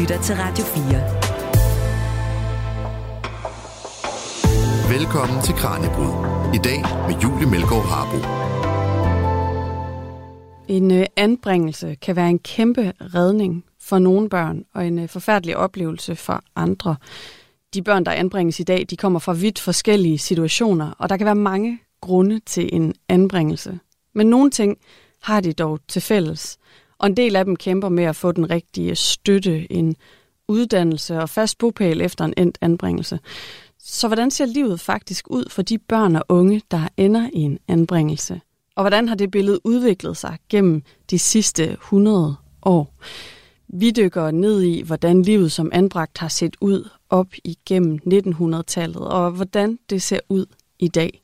lytter til Radio 4. Velkommen til Kranjebrud. I dag med Julie Melgaard Harbo. En øh, anbringelse kan være en kæmpe redning for nogle børn, og en øh, forfærdelig oplevelse for andre. De børn, der anbringes i dag, de kommer fra vidt forskellige situationer, og der kan være mange grunde til en anbringelse. Men nogle ting har de dog til fælles, og en del af dem kæmper med at få den rigtige støtte, en uddannelse og fast bopæl efter en endt anbringelse. Så hvordan ser livet faktisk ud for de børn og unge, der ender i en anbringelse? Og hvordan har det billede udviklet sig gennem de sidste 100 år? Vi dykker ned i, hvordan livet som anbragt har set ud op igennem 1900-tallet, og hvordan det ser ud i dag.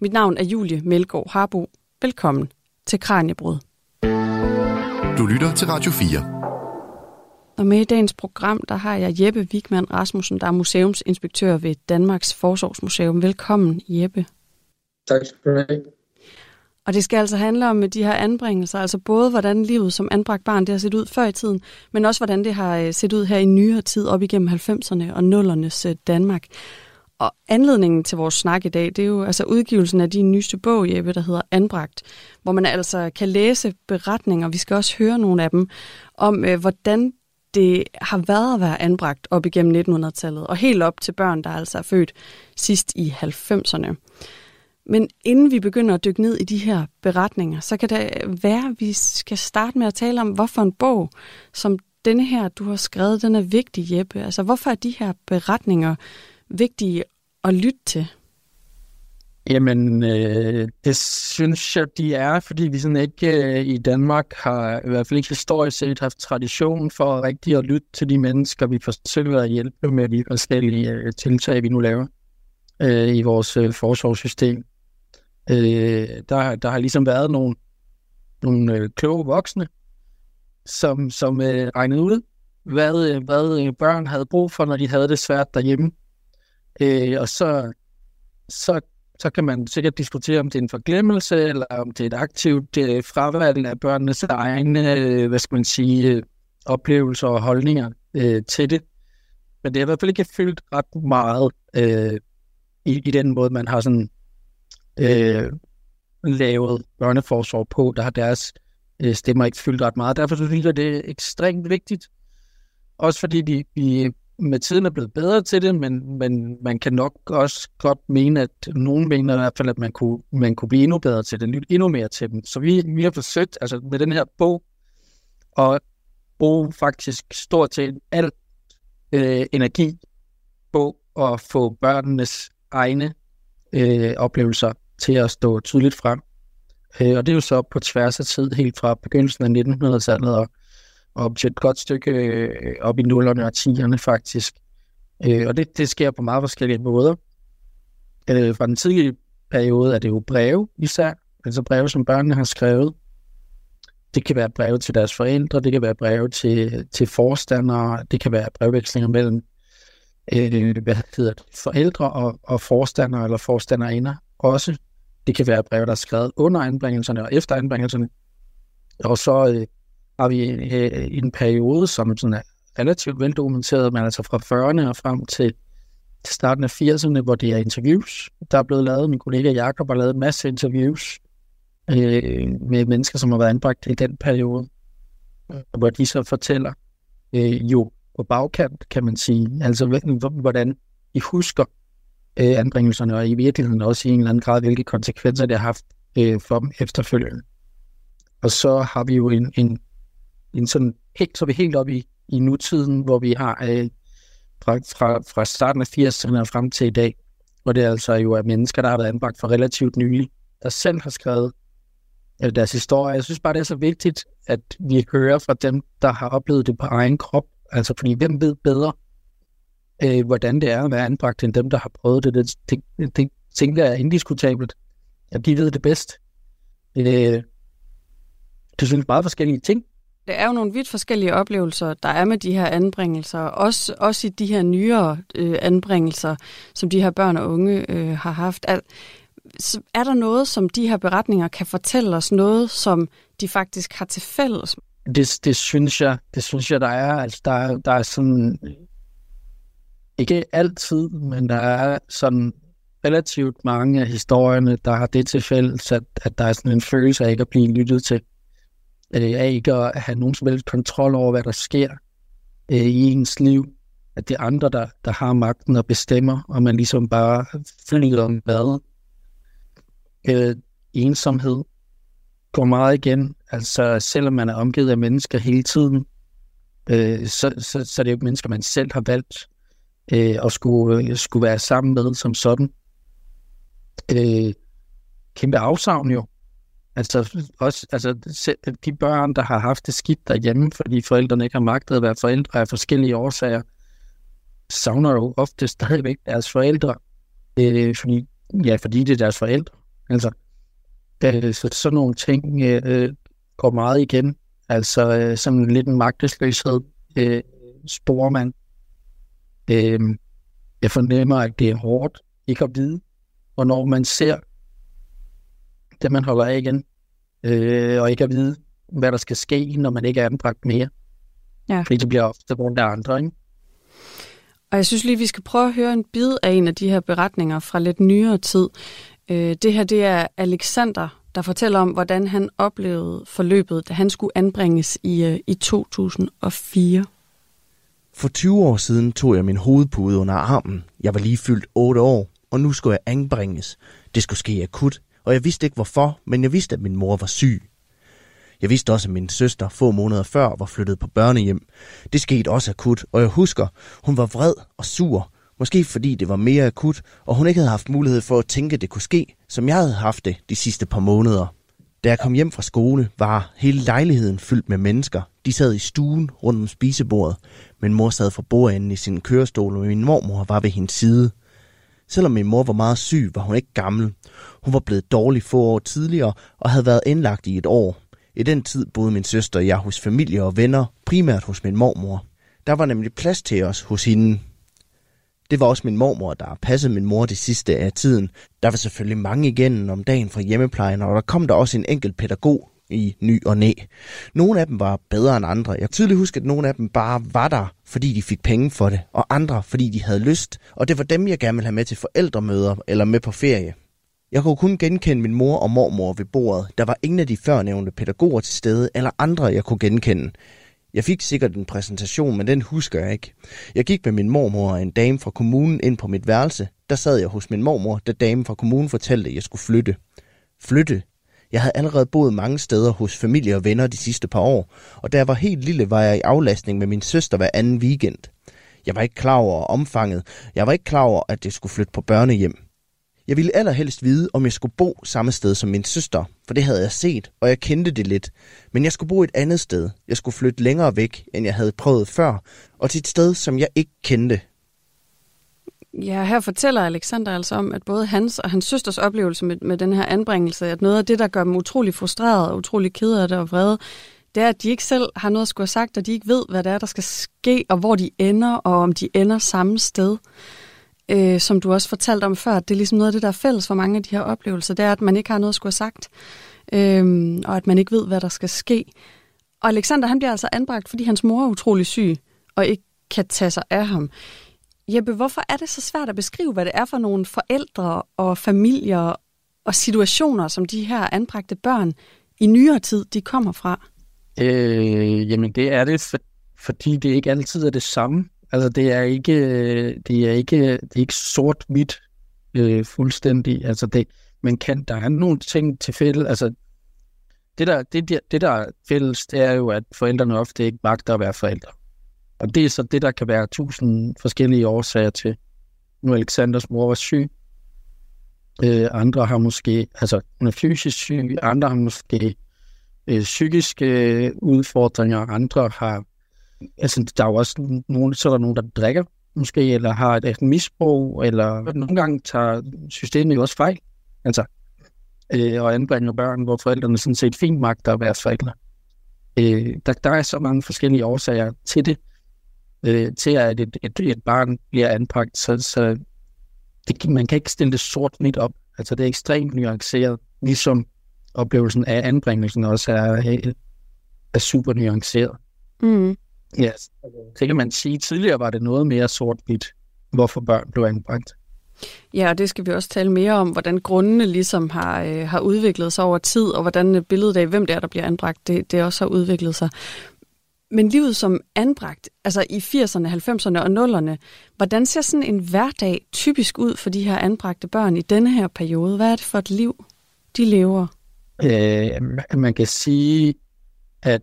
Mit navn er Julie Melgaard Harbo. Velkommen til Kranjebrud. Du lytter til Radio 4. Og med i dagens program, der har jeg Jeppe Wigman Rasmussen, der er museumsinspektør ved Danmarks Forsorgsmuseum. Velkommen, Jeppe. Tak skal du have. Og det skal altså handle om de her anbringelser, altså både hvordan livet som anbragt barn det har set ud før i tiden, men også hvordan det har øh, set ud her i nyere tid op igennem 90'erne og 0'ernes øh, Danmark. Og anledningen til vores snak i dag, det er jo altså udgivelsen af din nyeste bog, Jeppe, der hedder Anbragt, hvor man altså kan læse beretninger, vi skal også høre nogle af dem, om øh, hvordan det har været at være anbragt op igennem 1900-tallet, og helt op til børn, der altså er født sidst i 90'erne. Men inden vi begynder at dykke ned i de her beretninger, så kan det være, at vi skal starte med at tale om, hvorfor en bog som denne her, du har skrevet, den er vigtig, Jeppe. Altså, hvorfor er de her beretninger vigtige at lytte til? Jamen, øh, det synes jeg, de er, fordi vi sådan ikke øh, i Danmark har, i hvert fald ikke historisk set, haft tradition for rigtig at lytte til de mennesker, vi forsøger at hjælpe med de forskellige øh, tiltag, vi nu laver øh, i vores øh, forsorgssystem. Øh, der, der har ligesom været nogle, nogle øh, kloge voksne, som, som øh, regnede ud, hvad, øh, hvad øh, børn havde brug for, når de havde det svært derhjemme. Øh, og så, så, så kan man sikkert diskutere, om det er en forglemmelse, eller om det er et aktivt øh, fravalg af børnenes egne, øh, hvad skal man sige, øh, oplevelser og holdninger øh, til det. Men det har i hvert fald ikke fyldt ret meget øh, i, i den måde, man har sådan øh, lavet børneforsorg på, der har deres øh, stemmer ikke fyldt ret meget. Derfor synes jeg, det er ekstremt vigtigt. Også fordi vi, vi med tiden er blevet bedre til det, men, men man kan nok også godt mene, at nogen mener i hvert fald, at man kunne, man kunne blive endnu bedre til det, lytte endnu mere til dem. Så vi, vi har forsøgt altså med den her bog at bruge faktisk stort set al øh, energi på at få børnenes egne øh, oplevelser til at stå tydeligt frem. Øh, og det er jo så på tværs af tid, helt fra begyndelsen af 1900-tallet og, op til et godt stykke øh, op i 0'erne og 10'erne faktisk. Øh, og det, det sker på meget forskellige måder. Øh, fra den tidlige periode er det jo breve især, altså breve, som børnene har skrevet. Det kan være breve til deres forældre, det kan være breve til, til forstandere, det kan være brevvekslinger mellem øh, hvad hedder det, forældre og, og forstandere eller forstanderinder også. Det kan være breve, der er skrevet under anbringelserne og efter anbringelserne. Og så øh, har vi øh, en periode, som sådan er relativt veldokumenteret, men altså fra 40'erne og frem til, til starten af 80'erne, hvor det er interviews. Der er blevet lavet, min kollega Jakob har lavet en masse interviews øh, med mennesker, som har været anbragt i den periode, øh, hvor de så fortæller øh, jo på bagkant, kan man sige. Altså, hvordan I husker øh, anbringelserne, og i virkeligheden også i en eller anden grad, hvilke konsekvenser det har haft øh, for dem efterfølgende. Og så har vi jo en, en, en sådan, helt, så vi helt op i, i nutiden, hvor vi har øh, fra, fra, fra starten af 80'erne og frem til i dag, hvor det altså jo er mennesker, der har været anbragt for relativt nylig, der selv har skrevet øh, deres historie. Jeg synes bare, det er så vigtigt, at vi hører fra dem, der har oplevet det på egen krop, Altså, fordi hvem ved bedre, øh, hvordan det er at være anbragt, end dem, der har prøvet det. Det, det, det, det tænker jeg er indiskutabelt. Ja, de ved det bedst. Øh, det synes meget forskellige ting. Det er jo nogle vidt forskellige oplevelser, der er med de her anbringelser. Også, også i de her nyere øh, anbringelser, som de her børn og unge øh, har haft. Er, er der noget, som de her beretninger kan fortælle os, noget, som de faktisk har til fælles? det, det, synes jeg, det synes jeg, der er. Altså, der, der er sådan, ikke altid, men der er sådan relativt mange af historierne, der har det til fælles, at, at der er sådan en følelse af ikke at blive lyttet til. Øh, af ikke at have nogen som helst kontrol over, hvad der sker øh, i ens liv. At det er andre, der, der har magten og bestemmer, og man ligesom bare flyder om hvad. Øh, ensomhed går meget igen. Altså selvom man er omgivet af mennesker hele tiden, øh, så, så, så det er det jo mennesker, man selv har valgt øh, at skulle, øh, skulle være sammen med som sådan. Øh, kæmpe afsavn jo. Altså, også, altså de børn, der har haft det skidt derhjemme, fordi forældrene ikke har magtet at være forældre af forskellige årsager, savner jo ofte stadigvæk deres forældre. Øh, fordi, ja, fordi det er deres forældre. Altså, øh, så sådan nogle ting øh, går meget igen. Altså øh, sådan lidt en magtesløshed øh, sporer man. Øh, jeg fornemmer, at det er hårdt ikke at vide, hvornår man ser det, man holder af igen, øh, og ikke at vide, hvad der skal ske, når man ikke er anbragt mere. Ja. Fordi det bliver ofte rundt af andre, ikke? Og jeg synes lige, vi skal prøve at høre en bid af en af de her beretninger fra lidt nyere tid. Øh, det her, det er Alexander, der fortæller om, hvordan han oplevede forløbet, da han skulle anbringes i, øh, i 2004. For 20 år siden tog jeg min hovedpude under armen. Jeg var lige fyldt 8 år, og nu skulle jeg anbringes. Det skulle ske akut, og jeg vidste ikke hvorfor, men jeg vidste, at min mor var syg. Jeg vidste også, at min søster få måneder før var flyttet på børnehjem. Det skete også akut, og jeg husker, hun var vred og sur. Måske fordi det var mere akut, og hun ikke havde haft mulighed for at tænke, at det kunne ske, som jeg havde haft det de sidste par måneder. Da jeg kom hjem fra skole, var hele lejligheden fyldt med mennesker. De sad i stuen rundt om spisebordet. Min mor sad for bordenden i sin kørestol, og min mormor var ved hendes side. Selvom min mor var meget syg, var hun ikke gammel. Hun var blevet dårlig få år tidligere og havde været indlagt i et år. I den tid boede min søster og jeg hos familie og venner, primært hos min mormor. Der var nemlig plads til os hos hende. Det var også min mormor, der passede min mor det sidste af tiden. Der var selvfølgelig mange igen om dagen fra hjemmeplejen, og der kom der også en enkelt pædagog i ny og næ. Nogle af dem var bedre end andre. Jeg kan tydeligt huske, at nogle af dem bare var der, fordi de fik penge for det, og andre, fordi de havde lyst. Og det var dem, jeg gerne ville have med til forældremøder eller med på ferie. Jeg kunne kun genkende min mor og mormor ved bordet. Der var ingen af de førnævnte pædagoger til stede, eller andre, jeg kunne genkende. Jeg fik sikkert en præsentation, men den husker jeg ikke. Jeg gik med min mormor og en dame fra kommunen ind på mit værelse. Der sad jeg hos min mormor, da damen fra kommunen fortalte, at jeg skulle flytte. Flytte? Jeg havde allerede boet mange steder hos familie og venner de sidste par år, og da jeg var helt lille, var jeg i aflastning med min søster hver anden weekend. Jeg var ikke klar over omfanget. Jeg var ikke klar over, at jeg skulle flytte på børnehjem. Jeg ville allerhelst vide, om jeg skulle bo samme sted som min søster, for det havde jeg set, og jeg kendte det lidt. Men jeg skulle bo et andet sted. Jeg skulle flytte længere væk, end jeg havde prøvet før, og til et sted, som jeg ikke kendte. Ja, her fortæller Alexander altså om, at både hans og hans søsters oplevelse med, med den her anbringelse, at noget af det, der gør dem utrolig frustreret og utrolig ked af det og vrede, det er, at de ikke selv har noget at skulle have sagt, og de ikke ved, hvad det er, der skal ske, og hvor de ender, og om de ender samme sted øh, som du også fortalte om før, at det er ligesom noget af det, der er fælles for mange af de her oplevelser, det er, at man ikke har noget at skulle have sagt, øh, og at man ikke ved, hvad der skal ske. Og Alexander, han bliver altså anbragt, fordi hans mor er utrolig syg, og ikke kan tage sig af ham. Jeppe, hvorfor er det så svært at beskrive, hvad det er for nogle forældre og familier og situationer, som de her anbragte børn i nyere tid, de kommer fra? Øh, jamen det er det, for, fordi det ikke altid er det samme. Altså, det er ikke, det er ikke, det er ikke sort-hvidt øh, fuldstændig. Altså, det, man kan, der er nogle ting til fælles. Altså, det der, det, det der er fælles, det er jo, at forældrene ofte ikke magter at være forældre. Og det er så det, der kan være tusind forskellige årsager til. Nu Alexanders mor var syg. Øh, andre har måske, altså hun er fysisk syg, andre har måske øh, psykiske øh, udfordringer, andre har altså, der er jo også nogen, så er der nogen, der drikker måske, eller har et, et misbrug, eller nogle gange tager systemet jo også fejl. Altså, øh, og anbringer børn, hvor forældrene sådan set fint magter at være forældre. Øh, der, der er så mange forskellige årsager til det, øh, til at et, et, et barn bliver anbragt, så, så det, man kan ikke stille det sort midt op. Altså det er ekstremt nuanceret, ligesom oplevelsen af anbringelsen også er er super nuanceret. Mm. Ja, det kan man sige. Tidligere var det noget mere sort-hvidt, hvorfor børn blev anbragt. Ja, og det skal vi også tale mere om, hvordan grundene ligesom har, øh, har udviklet sig over tid, og hvordan billedet af, hvem det er, der bliver anbragt, det, det også har udviklet sig. Men livet som anbragt, altså i 80'erne, 90'erne og 0'erne, hvordan ser sådan en hverdag typisk ud for de her anbragte børn i denne her periode? Hvad er det for et liv, de lever? Øh, man kan sige, at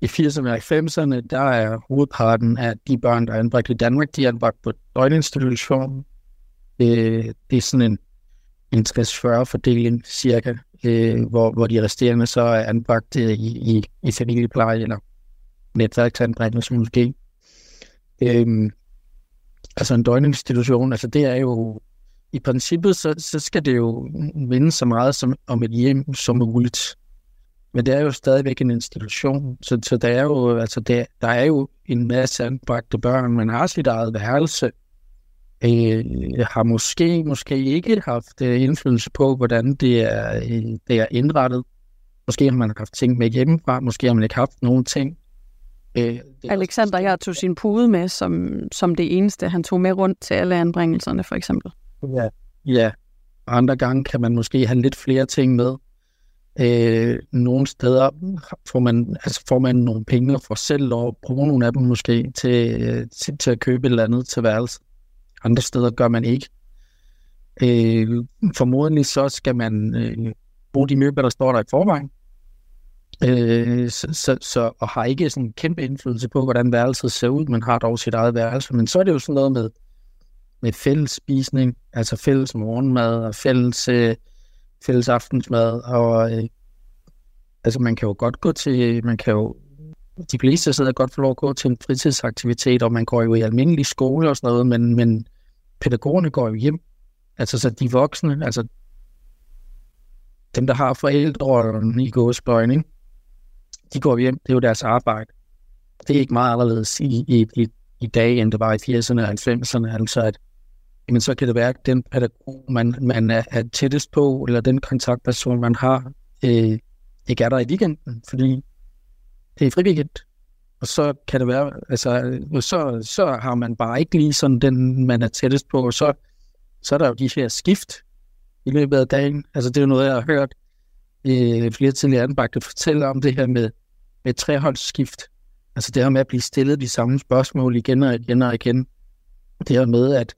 i 80'erne og 90'erne, der er hovedparten af de børn, der er anbragt i Danmark, de er anbragt på døgninstitution. Øh, det er sådan en, en 60-40 fordeling cirka, øh, hvor, hvor de resterende så er anbragt øh, i, i, i familiepleje eller netværksanbringelse måske. Øhm, altså en døgninstitution, altså det er jo, i princippet, så, så skal det jo vinde så meget som, om et hjem som muligt. Men det er jo stadigvæk en institution, så, så der, er jo, altså der, der er jo en masse anbragte børn, man har sit eget værelse, øh, har måske, måske ikke haft øh, indflydelse på, hvordan det er, øh, det er indrettet. Måske har man haft ting med hjemmefra, måske har man ikke haft nogen ting. Øh, Alexander, jeg tog sin pude med som, som det eneste. Han tog med rundt til alle anbringelserne, for eksempel. Ja, ja. Andre gange kan man måske have lidt flere ting med. Øh, nogle steder får man, altså får man nogle penge for selv at bruge nogle af dem måske til, til, til at købe et eller andet til værelse. Andre steder gør man ikke. Øh, formodentlig så skal man øh, bruge de møbler, der står der i forvejen. Øh, så, så, så, og har ikke sådan en kæmpe indflydelse på, hvordan værelset ser ud. Man har dog sit eget værelse, men så er det jo sådan noget med, med fælles spisning, altså fælles morgenmad og fælles, øh, fælles aftensmad. Og øh, altså man kan jo godt gå til, man kan jo, de fleste sidder godt for lov at gå til en fritidsaktivitet, og man går jo i almindelig skole og sådan noget, men, men pædagogerne går jo hjem. Altså så de voksne, altså dem, der har forældre i gåsbøjen, ikke? De går hjem, det er jo deres arbejde. Det er ikke meget anderledes i, i, i, i dag, end det var i 80'erne og 90'erne, altså at jamen, så kan det være, at den pædagog, man, man er, er tættest på, eller den kontaktperson, man har, øh, ikke er der i weekenden, fordi det er frivilligt. Og så kan det være, altså, øh, så, så har man bare ikke lige sådan den, man er tættest på, og så, så er der jo de her skift i løbet af dagen. Altså, det er jo noget, jeg har hørt øh, flere tidligere anbragte fortælle om det her med, med treholdsskift. Altså det her med at blive stillet de samme spørgsmål igen og igen og igen. Det her med, at,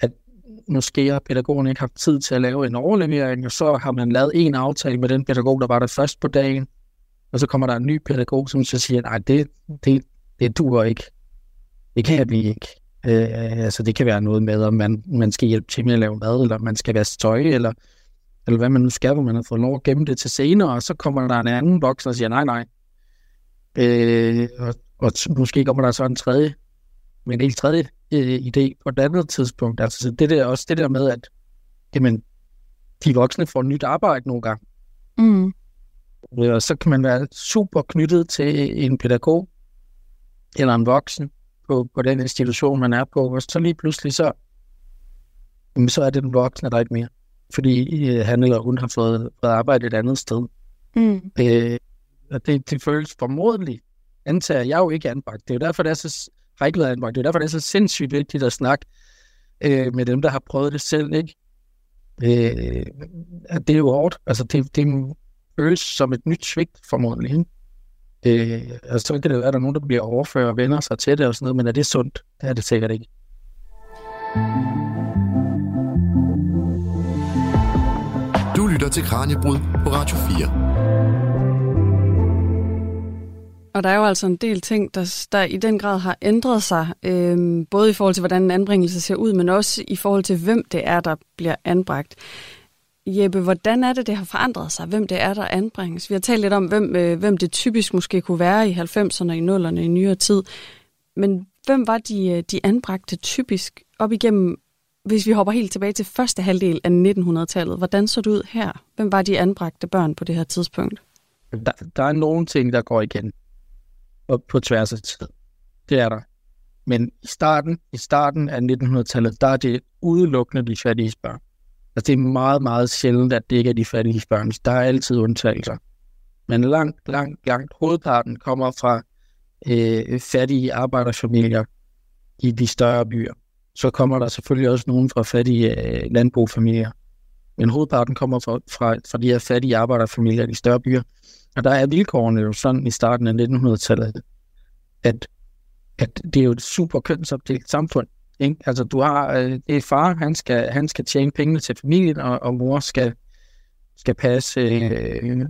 at måske har pædagogerne ikke haft tid til at lave en overlevering, og så har man lavet en aftale med den pædagog, der var der først på dagen, og så kommer der en ny pædagog, som så siger, nej, det, det, det duer ikke. Det kan vi ikke. Øh, altså det kan være noget med, om man, man skal hjælpe til med at lave mad, eller man skal være støj, eller, eller hvad man nu skal, hvor man har fået lov at gemme det til senere, og så kommer der en anden voksen og siger, nej, nej, Øh, og, og måske kommer der så en tredje, men en helt tredje øh, idé på et andet tidspunkt. Altså det der, også det der med, at jamen, de voksne får nyt arbejde nogle gange. Mm. Øh, og så kan man være super knyttet til en pædagog eller en voksen på, på den institution, man er på, og så lige pludselig så, jamen, så er det den voksne, der ikke mere. Fordi øh, han eller hun har fået, fået arbejde et andet sted. Mm. Øh, og det, det føles formodentlig, antager jeg jo ikke anbragt. Det er jo derfor, det er så, har ikke været anbragt. Det er derfor, det er så sindssygt vigtigt at snakke øh, med dem, der har prøvet det selv, ikke? Øh, det er jo hårdt. Altså, det, det føles som et nyt svigt, formodentlig, ikke? Øh, og så kan det være, at der er nogen, der bliver overført og vender sig til det og sådan noget, men er det sundt? Det er det sikkert ikke. Du lytter til Kranjebrud på Radio 4. Og der er jo altså en del ting, der, der i den grad har ændret sig, øh, både i forhold til, hvordan en anbringelse ser ud, men også i forhold til, hvem det er, der bliver anbragt. Jeppe, hvordan er det, det har forandret sig? Hvem det er, der anbringes? Vi har talt lidt om, hvem, øh, hvem det typisk måske kunne være i 90'erne, i 0'erne, i nyere tid. Men hvem var de, øh, de anbragte typisk op igennem, hvis vi hopper helt tilbage til første halvdel af 1900-tallet? Hvordan så det ud her? Hvem var de anbragte børn på det her tidspunkt? Der, der er nogle ting, der går igen og på tværs af tid. Det er der. Men i starten, i starten af 1900-tallet, der er det udelukkende de fattige børn. Altså det er meget, meget sjældent, at det ikke er de fattige børn. Der er altid undtagelser. Men langt, langt, langt hovedparten kommer fra øh, fattige arbejderfamilier i de større byer. Så kommer der selvfølgelig også nogen fra fattige øh, landbrugfamilier. Men hovedparten kommer fra, fra, fra de her fattige arbejderfamilier i de større byer. Og der er vilkårene jo sådan i starten af 1900-tallet, at, at det er jo et super kønsopdelt samfund. Ikke? Altså du har, øh, det er far, han skal, han skal tjene pengene til familien, og, og mor skal, skal passe øh,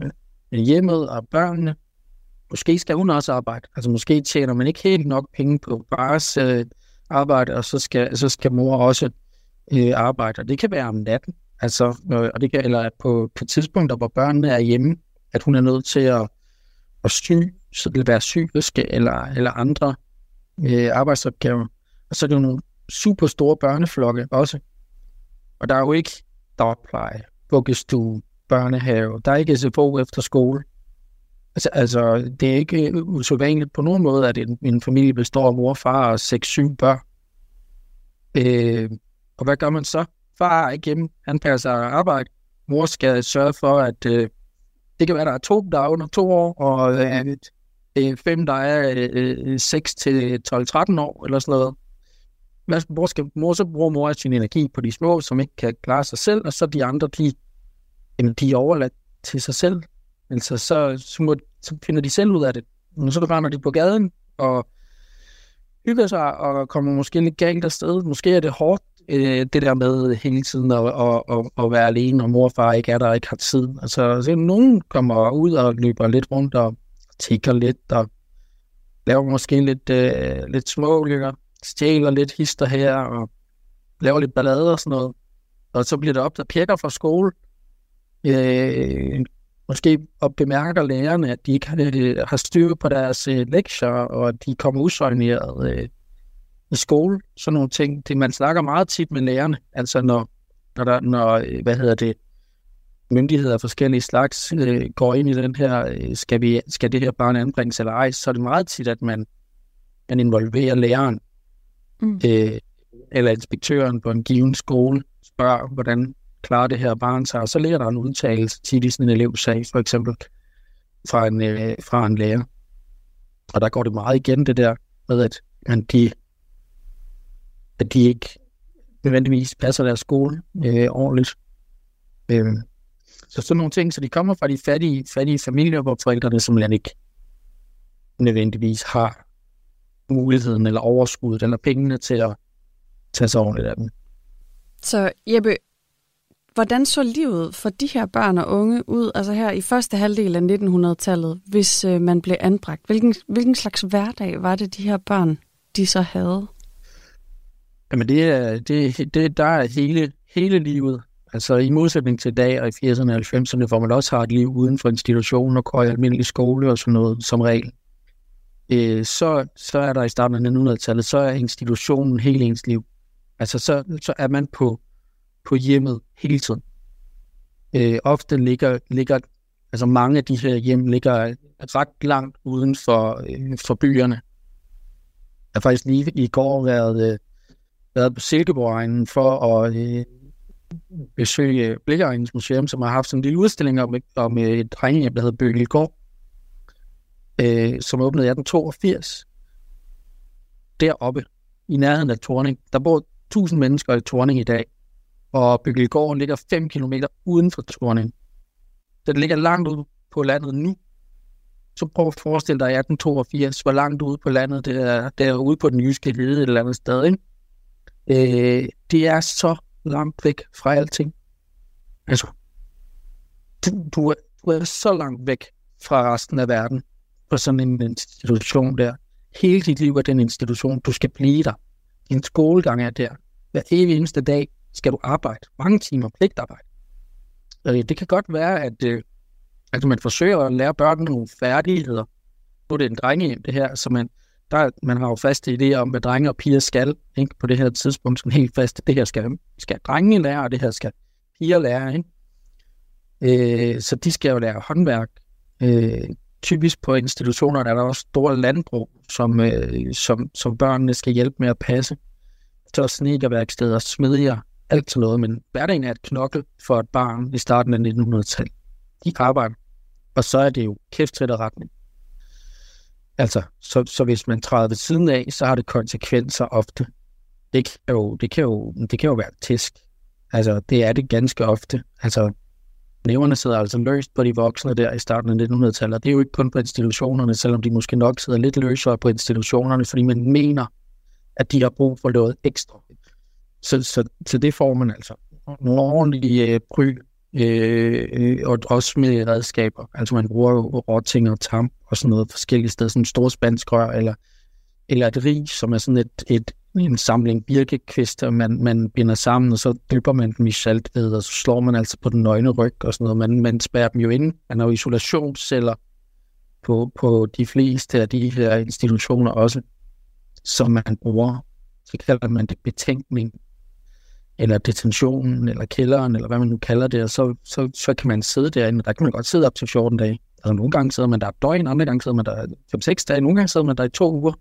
hjemmet og børnene. Måske skal hun også arbejde. Altså måske tjener man ikke helt nok penge på fars øh, arbejde, og så skal, så skal mor også øh, arbejde. Og det kan være om natten. Altså, øh, og det kan, eller på, på tidspunkter, hvor børnene er hjemme, at hun er nødt til at, at sy, så det vil være sygeplejerske eller, eller andre øh, arbejdsopgaver. Og så er det jo nogle super store børneflokke også. Og der er jo ikke dagpleje, vuggestue, børnehave. Der er ikke SFO efter skole. Altså, altså det er ikke usædvanligt på nogen måde, at en, en familie består af mor, far og seks-syv børn. Øh, og hvad gør man så? Far er ikke hjemme, han passer arbejde. Mor skal sørge for, at øh, det kan være, der er to, der er under to år, og øh, øh, fem, der er øh, 6 til 12-13 år, eller sådan noget. Mor, skal, mor, så bruger mor sin energi på de små, som ikke kan klare sig selv, og så de andre, de, jamen, de er overladt til sig selv. Altså, så, så, må, så finder de selv ud af det. Og så render de på gaden og hygger sig og kommer måske lidt galt afsted. Måske er det hårdt, øh, det der med hele tiden at, at, at, at være alene, og mor og far ikke er der ikke har tid. Altså, så nogen kommer ud og løber lidt rundt og tigger lidt og laver måske lidt, øh, lidt små ulykker, stjæler lidt hister her og laver lidt ballade og sådan noget. Og så bliver det op, der pjekker fra skole. Øh, måske og bemærker lærerne, at de ikke har, øh, har styr på deres øh, lektier, og at de kommer usøgneret øh, i skole. Sådan nogle ting. Det, man snakker meget tit med lærerne, altså når, når, der, når øh, hvad hedder det, myndigheder af forskellige slags øh, går ind i den her, øh, skal, vi, skal det her barn anbringes eller ej, så er det meget tit, at man, man involverer læreren mm. øh, eller inspektøren på en given skole, spørger, hvordan klarer det her barn sig, og så ligger der en udtalelse tit i sådan en elevsag, for eksempel, fra en, øh, fra en lærer. Og der går det meget igen, det der med, at, at, de, at de ikke nødvendigvis passer deres skole øh, ordentligt. Øh, så sådan nogle ting, så de kommer fra de fattige, fattige familier, hvor forældrene simpelthen ikke nødvendigvis har muligheden eller overskuddet eller pengene til at tage sig ordentligt af dem. Så Jeppe, hvordan så livet for de her børn og unge ud, altså her i første halvdel af 1900-tallet, hvis øh, man blev anbragt? Hvilken, hvilken slags hverdag var det, de her børn, de så havde? Jamen det er, det, det, der er hele, hele livet. Altså i modsætning til i dag og i 80'erne og 90'erne, hvor man også har et liv uden for institutionen og går i almindelig skole og sådan noget som regel, øh, så, så er der i starten af 1900-tallet, så er institutionen hele ens liv. Altså så, så er man på, på hjemmet hele tiden. Øh, ofte ligger, ligger, altså mange af de her hjem ligger ret langt uden for, øh, for byerne. Jeg har faktisk lige i går været, øh, været på Silkeborg for at øh, besøge Blikkeregnens Museum, som har haft sådan en lille udstilling om, om et drengehjem, der hedder Bøgelgård, øh, som åbnede i 1882. Deroppe, i nærheden af Torning, der bor 1000 mennesker i Torning i dag, og Bøgelgården ligger 5 km uden for Torning. Den ligger langt ude på landet nu. Så prøv at forestille dig i 1882, hvor langt ude på landet det er, det er ude på den jyske hede et eller andet sted. Ikke? Øh, det er så langt væk fra alting. Altså, du, du, er, du er så langt væk fra resten af verden på sådan en institution der. Hele dit liv er den institution. Du skal blive der. Din skolegang er der. Hver evig eneste dag skal du arbejde. Mange timer pligtarbejde. Øh, det kan godt være, at, øh, at man forsøger at lære børnene nogle færdigheder. Nu er det en drengehjem, det her, så man, der, man har jo faste idéer om, hvad drenge og piger skal ikke? på det her tidspunkt. som helt fast, det her skal, skal drenge lære, og det her skal piger lære. Ikke? Øh, så de skal jo lære håndværk. Øh, typisk på institutioner der er der også store landbrug, som, øh, som, som børnene skal hjælpe med at passe. Så snekerværksteder, smedjer, alt sådan noget, men hverdagen er et knokkel for et barn i starten af 1900-tallet. De arbejder Og så er det jo kæft retning. Altså, så, så hvis man træder ved siden af, så har det konsekvenser ofte. Det kan jo, det kan jo, det kan jo være tisk. Altså, det er det ganske ofte. Altså, næverne sidder altså løst på de voksne der i starten af 1900-tallet. Det er jo ikke kun på institutionerne, selvom de måske nok sidder lidt løsere på institutionerne, fordi man mener, at de har brug for noget ekstra. Så, så, så det får man altså. Nogle ordentlige øh, bry, Øh, øh, og også med redskaber. Altså man bruger jo råting og tamp og sådan noget forskellige steder, sådan en stor spansk rør, eller, eller et rig, som er sådan et, et, en samling birkekvister, man, man binder sammen, og så dypper man dem i saltved, og så slår man altså på den nøgne ryg og sådan noget. Man, man spærrer dem jo ind. Man har jo isolationsceller på, på de fleste af de her institutioner også, som man bruger. Så kalder man det betænkning eller detentionen, eller kælderen, eller hvad man nu kalder det, og så, så, så kan man sidde derinde. Der kan man godt sidde op til 14 dage. Altså, nogle gange sidder man der et døgn, andre gange sidder man der 5-6 dage, nogle gange sidder man der i to uger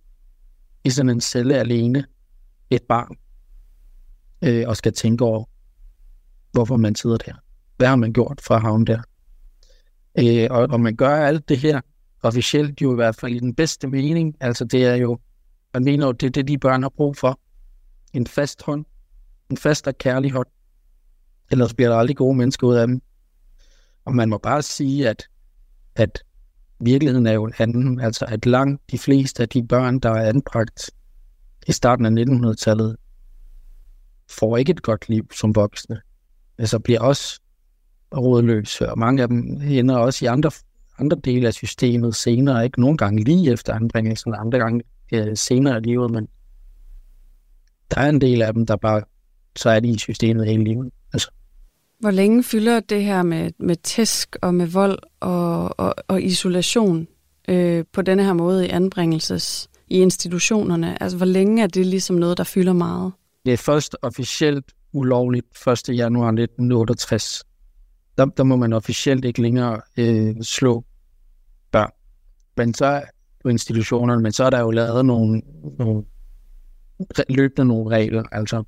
i sådan en celle alene, et barn, øh, og skal tænke over, hvorfor man sidder der. Hvad har man gjort for at havne der? Øh, og, og man gør alt det her officielt jo i hvert fald i den bedste mening. Altså det er jo, man mener jo, det er det, de børn har brug for. En fast hånd, en fast og kærlig hånd. Ellers bliver der aldrig gode mennesker ud af dem. Og man må bare sige, at, at virkeligheden er jo en anden. Altså at langt de fleste af de børn, der er anbragt i starten af 1900-tallet, får ikke et godt liv som voksne. Altså bliver også rådløse, og mange af dem ender også i andre, andre dele af systemet senere, ikke nogle gange lige efter anbringelsen, andre gange øh, senere i livet, men der er en del af dem, der bare så er de i systemet hele livet. Altså. Hvor længe fylder det her med, med tæsk og med vold og, og, og isolation øh, på denne her måde i anbringelses i institutionerne? Altså, hvor længe er det ligesom noget, der fylder meget? Det er først officielt ulovligt 1. januar 1968. Der, der må man officielt ikke længere øh, slå børn. Men så på institutionerne, men så er der jo lavet nogle, nogle løbende nogle regler, altså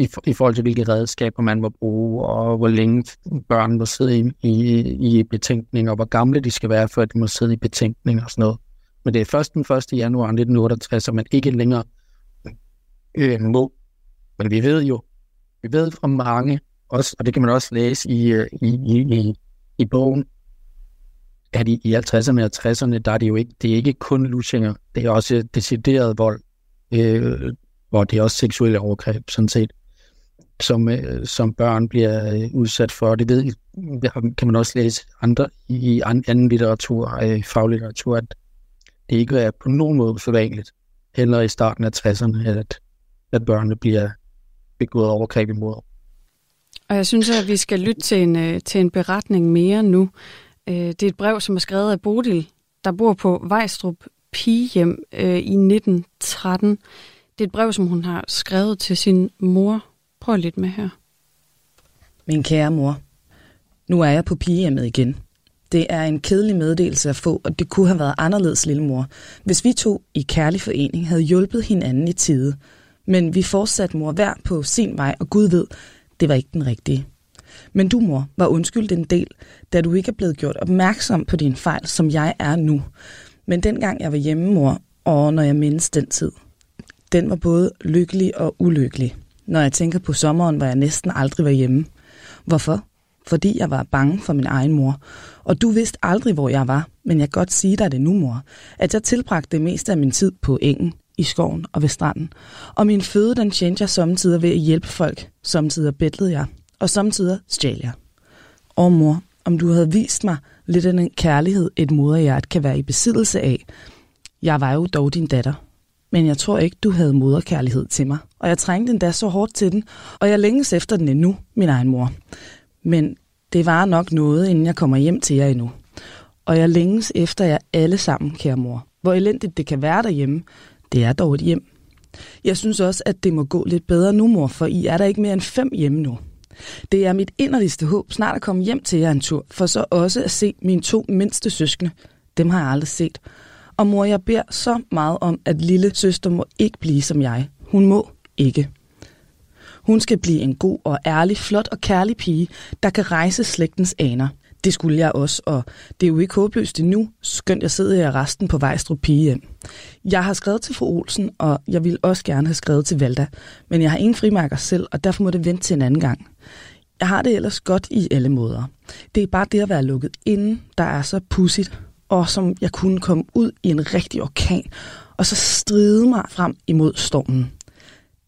i, i forhold til, hvilke redskaber man må bruge, og hvor længe børn må sidde i, i, i betænkning, og hvor gamle de skal være, før de må sidde i betænkning og sådan noget. Men det er først den 1. januar 1968, at man ikke længere øh, må. Men vi ved jo, vi ved fra mange, også, og det kan man også læse i, øh, i, i, i, i bogen, at i, i 50'erne og 60'erne, der er det jo ikke, det er ikke kun lusinger, det er også decideret vold, øh, hvor det er også seksuelle overgreb, sådan set som, øh, som børn bliver øh, udsat for. Det ved, kan man også læse andre i anden litteratur, øh, faglitteratur, at det ikke er på nogen måde forvanligt, heller i starten af 60'erne, at, at børnene bliver begået overgreb imod. Og jeg synes, at vi skal lytte til en, øh, til en beretning mere nu. Øh, det er et brev, som er skrevet af Bodil, der bor på Vejstrup Pigehjem i 1913. Det er et brev, som hun har skrevet til sin mor, Prøv lidt med her. Min kære mor, nu er jeg på pigehjemmet igen. Det er en kedelig meddelelse at få, og det kunne have været anderledes, lille mor, hvis vi to i kærlig forening havde hjulpet hinanden i tide. Men vi fortsatte mor hver på sin vej, og Gud ved, det var ikke den rigtige. Men du, mor, var undskyldt en del, da du ikke er blevet gjort opmærksom på din fejl, som jeg er nu. Men dengang jeg var hjemme, mor, og når jeg mindes den tid, den var både lykkelig og ulykkelig når jeg tænker på sommeren, hvor jeg næsten aldrig var hjemme. Hvorfor? Fordi jeg var bange for min egen mor. Og du vidste aldrig, hvor jeg var, men jeg kan godt sige dig det nu, mor. At jeg tilbragte det meste af min tid på engen, i skoven og ved stranden. Og min føde, den tjente jeg samtidig ved at hjælpe folk. Samtidig bedlede jeg, og samtidig stjal jeg. Og mor, om du havde vist mig lidt af den kærlighed, et moderhjert kan være i besiddelse af. Jeg var jo dog din datter, men jeg tror ikke, du havde moderkærlighed til mig. Og jeg trængte endda så hårdt til den, og jeg længes efter den endnu, min egen mor. Men det var nok noget, inden jeg kommer hjem til jer endnu. Og jeg længes efter jer alle sammen, kære mor. Hvor elendigt det kan være derhjemme, det er dog et hjem. Jeg synes også, at det må gå lidt bedre nu, mor, for I er der ikke mere end fem hjemme nu. Det er mit inderligste håb snart at komme hjem til jer en tur, for så også at se mine to mindste søskende. Dem har jeg aldrig set. Og mor, jeg beder så meget om, at lille søster må ikke blive som jeg. Hun må ikke. Hun skal blive en god og ærlig, flot og kærlig pige, der kan rejse slægtens aner. Det skulle jeg også, og det er jo ikke håbløst endnu, skønt jeg sidder i resten på Vejstrup hjem. Jeg har skrevet til fru Olsen, og jeg vil også gerne have skrevet til Valda, men jeg har ingen frimærker selv, og derfor må det vente til en anden gang. Jeg har det ellers godt i alle måder. Det er bare det at være lukket inden, der er så pudsigt, og som jeg kunne komme ud i en rigtig orkan, og så stride mig frem imod stormen.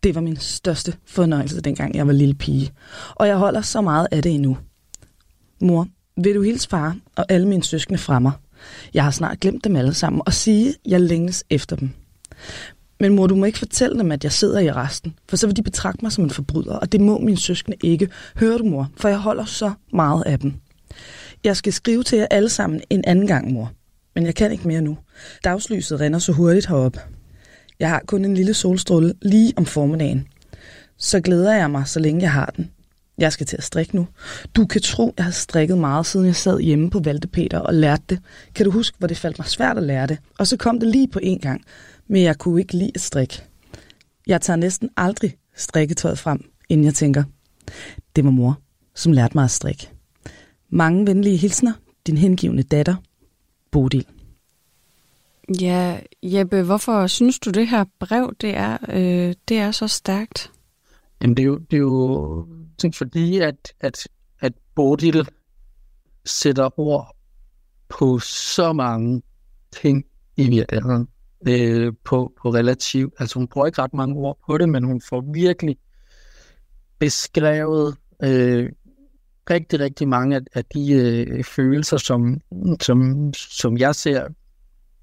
Det var min største fornøjelse, dengang jeg var lille pige. Og jeg holder så meget af det endnu. Mor, vil du hilse far og alle mine søskende fra mig? Jeg har snart glemt dem alle sammen og sige, at jeg længes efter dem. Men mor, du må ikke fortælle dem, at jeg sidder i resten, for så vil de betragte mig som en forbryder, og det må mine søskende ikke. Hører du, mor? For jeg holder så meget af dem. Jeg skal skrive til jer alle sammen en anden gang, mor. Men jeg kan ikke mere nu. Dagslyset render så hurtigt herop. Jeg har kun en lille solstråle lige om formiddagen. Så glæder jeg mig, så længe jeg har den. Jeg skal til at strikke nu. Du kan tro, jeg har strikket meget, siden jeg sad hjemme på Valdepeter og lærte det. Kan du huske, hvor det faldt mig svært at lære det? Og så kom det lige på en gang, men jeg kunne ikke lide at strikke. Jeg tager næsten aldrig strikketøjet frem, inden jeg tænker, det var mor, som lærte mig at strikke. Mange venlige hilsner, din hengivende datter, Bodil. Ja, Jeppe, hvorfor synes du, det her brev, det er, øh, det er så stærkt? Jamen, det er jo, det er jo ting, fordi, at, at, at Bodil sætter ord på så mange ting i virkeligheden. Øh, på, på relativ, altså hun bruger ikke ret mange ord på det, men hun får virkelig beskrevet øh, rigtig, rigtig mange af, af de øh, følelser, som, som, som jeg ser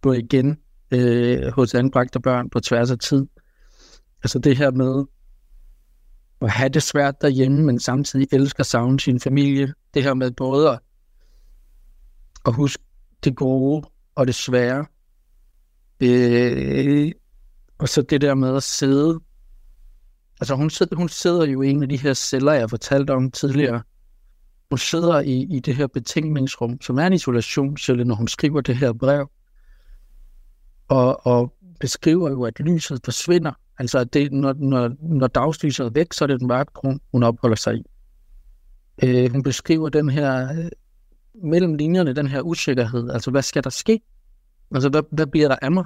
gå igen øh, hos anbragte børn på tværs af tid. Altså det her med at have det svært derhjemme, men samtidig elsker savne sin familie. Det her med både at, at huske det gode og det svære. Øh, og så det der med at sidde. Altså hun sidder, hun sidder jo i en af de her celler, jeg fortalte om tidligere. Hun sidder i, i det her betænkningsrum, som er en isolationscelle, når hun skriver det her brev og, og beskriver jo, at lyset forsvinder. Altså, at det, når, når, når dagslyset er væk, så er det den mørke grund, hun opholder sig i. Øh, hun beskriver den her, øh, mellem linjerne, den her usikkerhed. Altså, hvad skal der ske? Altså, hvad, hvad bliver der af mig?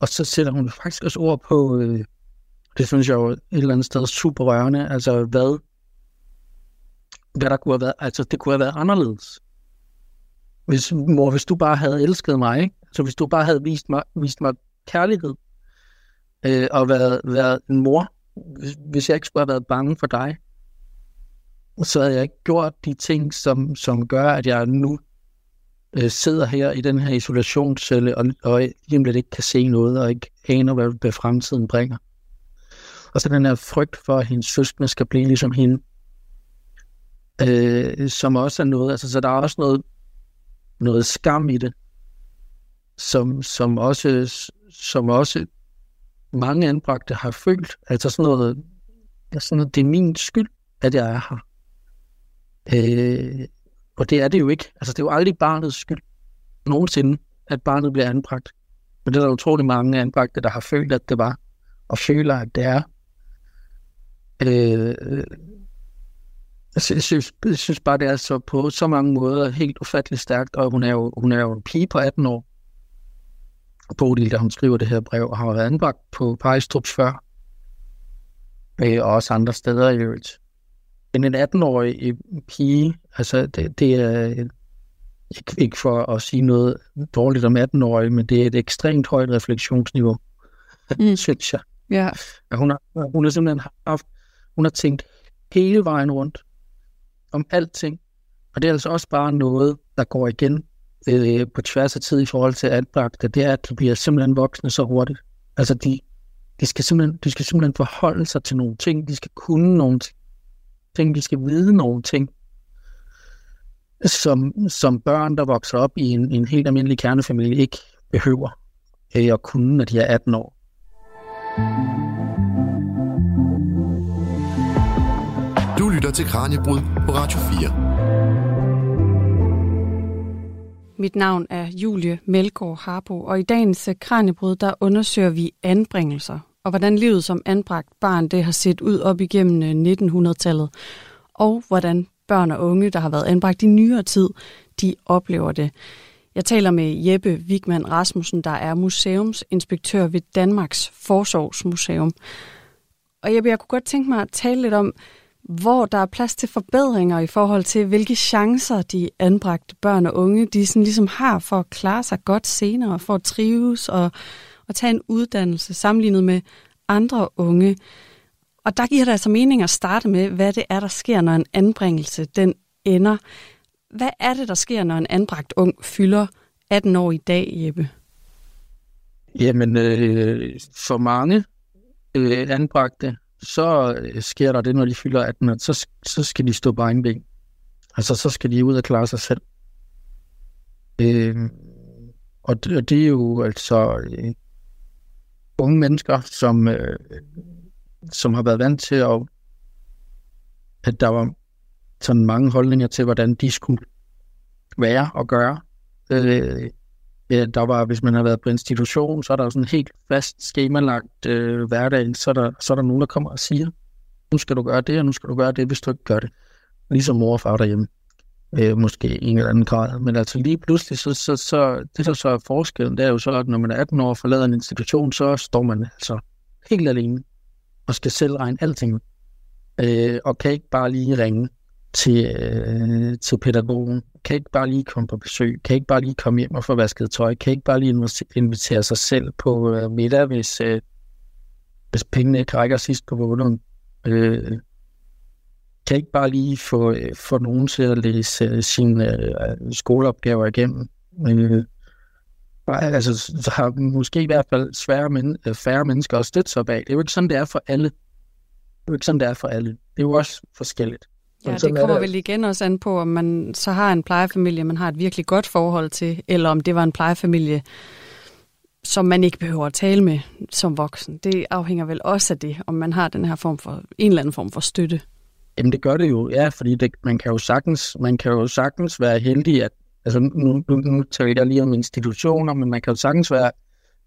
Og så sætter hun faktisk også ord på, øh, det synes jeg jo et eller andet sted super rørende, altså hvad, hvad der kunne have været, altså det kunne have været anderledes. Hvis, mor, hvis du bare havde elsket mig, ikke? Så hvis du bare havde vist mig, vist mig kærlighed, øh, og været, været en mor, hvis, hvis jeg ikke skulle have været bange for dig, så havde jeg ikke gjort de ting, som, som gør, at jeg nu øh, sidder her i den her isolationscelle, og, og lidt ikke kan se noget, og ikke aner, hvad, hvad fremtiden bringer. Og så den her frygt for, at hendes søskende skal blive ligesom hende, øh, som også er noget, altså så der er også noget, noget skam i det, som, som, også, som også mange anbragte har følt. Altså sådan noget, sådan noget, det er min skyld, at jeg er her. Øh, og det er det jo ikke. Altså det er jo aldrig barnets skyld nogensinde, at barnet bliver anbragt. Men det er der utrolig mange anbragte, der har følt, at det var, og føler, at det er. Øh, øh altså, jeg, synes, jeg synes bare, det er så på så mange måder helt ufatteligt stærkt, og hun er jo, hun er jo en pige på 18 år, Bodil, da hun skriver det her brev, har været anbragt på Pejstrup før, øh, og også andre steder i øvrigt. Men en 18-årig pige, altså det, det er ikke, ikke for at sige noget dårligt om 18-årige, men det er et ekstremt højt refleksionsniveau, mm. synes jeg. Ja. ja hun, har, hun har simpelthen haft, hun har tænkt hele vejen rundt om alting, og det er altså også bare noget, der går igen øh, på tværs af tid i forhold til anbragte, det er, at de bliver simpelthen voksne så hurtigt. Altså, de, de, skal simpelthen, de skal simpelthen forholde sig til nogle ting, de skal kunne nogle ting, de skal vide nogle ting, som, som børn, der vokser op i en, en helt almindelig kernefamilie, ikke behøver øh, at kunne, når de er 18 år. Mm. Lytter til Kranjebrud på Radio 4. Mit navn er Julie Melgaard Harbo, og i dagens eh, Kranjebrud, der undersøger vi anbringelser, og hvordan livet som anbragt barn det har set ud op igennem eh, 1900-tallet, og hvordan børn og unge, der har været anbragt i nyere tid, de oplever det. Jeg taler med Jeppe Wigman Rasmussen, der er museumsinspektør ved Danmarks Forsorgsmuseum. Og Jeppe, jeg kunne godt tænke mig at tale lidt om, hvor der er plads til forbedringer i forhold til, hvilke chancer de anbragte børn og unge, de sådan ligesom har for at klare sig godt senere, for at trives og, og tage en uddannelse sammenlignet med andre unge. Og der giver det altså mening at starte med, hvad det er, der sker, når en anbringelse den ender. Hvad er det, der sker, når en anbragt ung fylder 18 år i dag, Jeppe? Jamen, øh, for mange øh, anbragte, så øh, sker der det, når de fylder 18, så, så skal de stå på egen ben. Altså, så skal de ud og klare sig selv. Øh, og, det, og det er jo altså øh, unge mennesker, som, øh, som har været vant til, at, at der var sådan mange holdninger til, hvordan de skulle være og gøre. Øh, ja, der var, hvis man har været på institution, så er der sådan helt fast skemalagt øh, hverdag, så er, der, så er der nogen, der kommer og siger, nu skal du gøre det, og nu skal du gøre det, hvis du ikke gør det. Ligesom mor og far derhjemme. Øh, måske i en eller anden grad. Men altså lige pludselig, så, så, så det der så er forskellen, det er jo så, at når man er 18 år og forlader en institution, så står man altså helt alene og skal selv regne alting. Øh, og kan ikke bare lige ringe til, øh, til pædagogen, kan ikke bare lige komme på besøg, kan ikke bare lige komme hjem og få vasket tøj, kan ikke bare lige invitere sig selv på øh, middag, hvis, øh, hvis pengene ikke rækker sidst på måneden. Øh, kan ikke bare lige få, øh, få nogen til at læse øh, sine øh, skoleopgaver igennem. Øh, altså, så har måske i hvert fald svære men, øh, færre mennesker at støtte sig bag. Det er jo ikke sådan, det er for alle. Det er jo ikke sådan, det er for alle. Det er jo også forskelligt. Ja, det kommer vel igen også an på, om man så har en plejefamilie, man har et virkelig godt forhold til, eller om det var en plejefamilie, som man ikke behøver at tale med som voksen. Det afhænger vel også af det, om man har den her form for, en eller anden form for støtte. Jamen det gør det jo, ja, fordi det, man, kan jo sagtens, man kan jo sagtens være heldig, at, altså nu, nu, nu taler jeg lige om institutioner, men man kan jo sagtens være,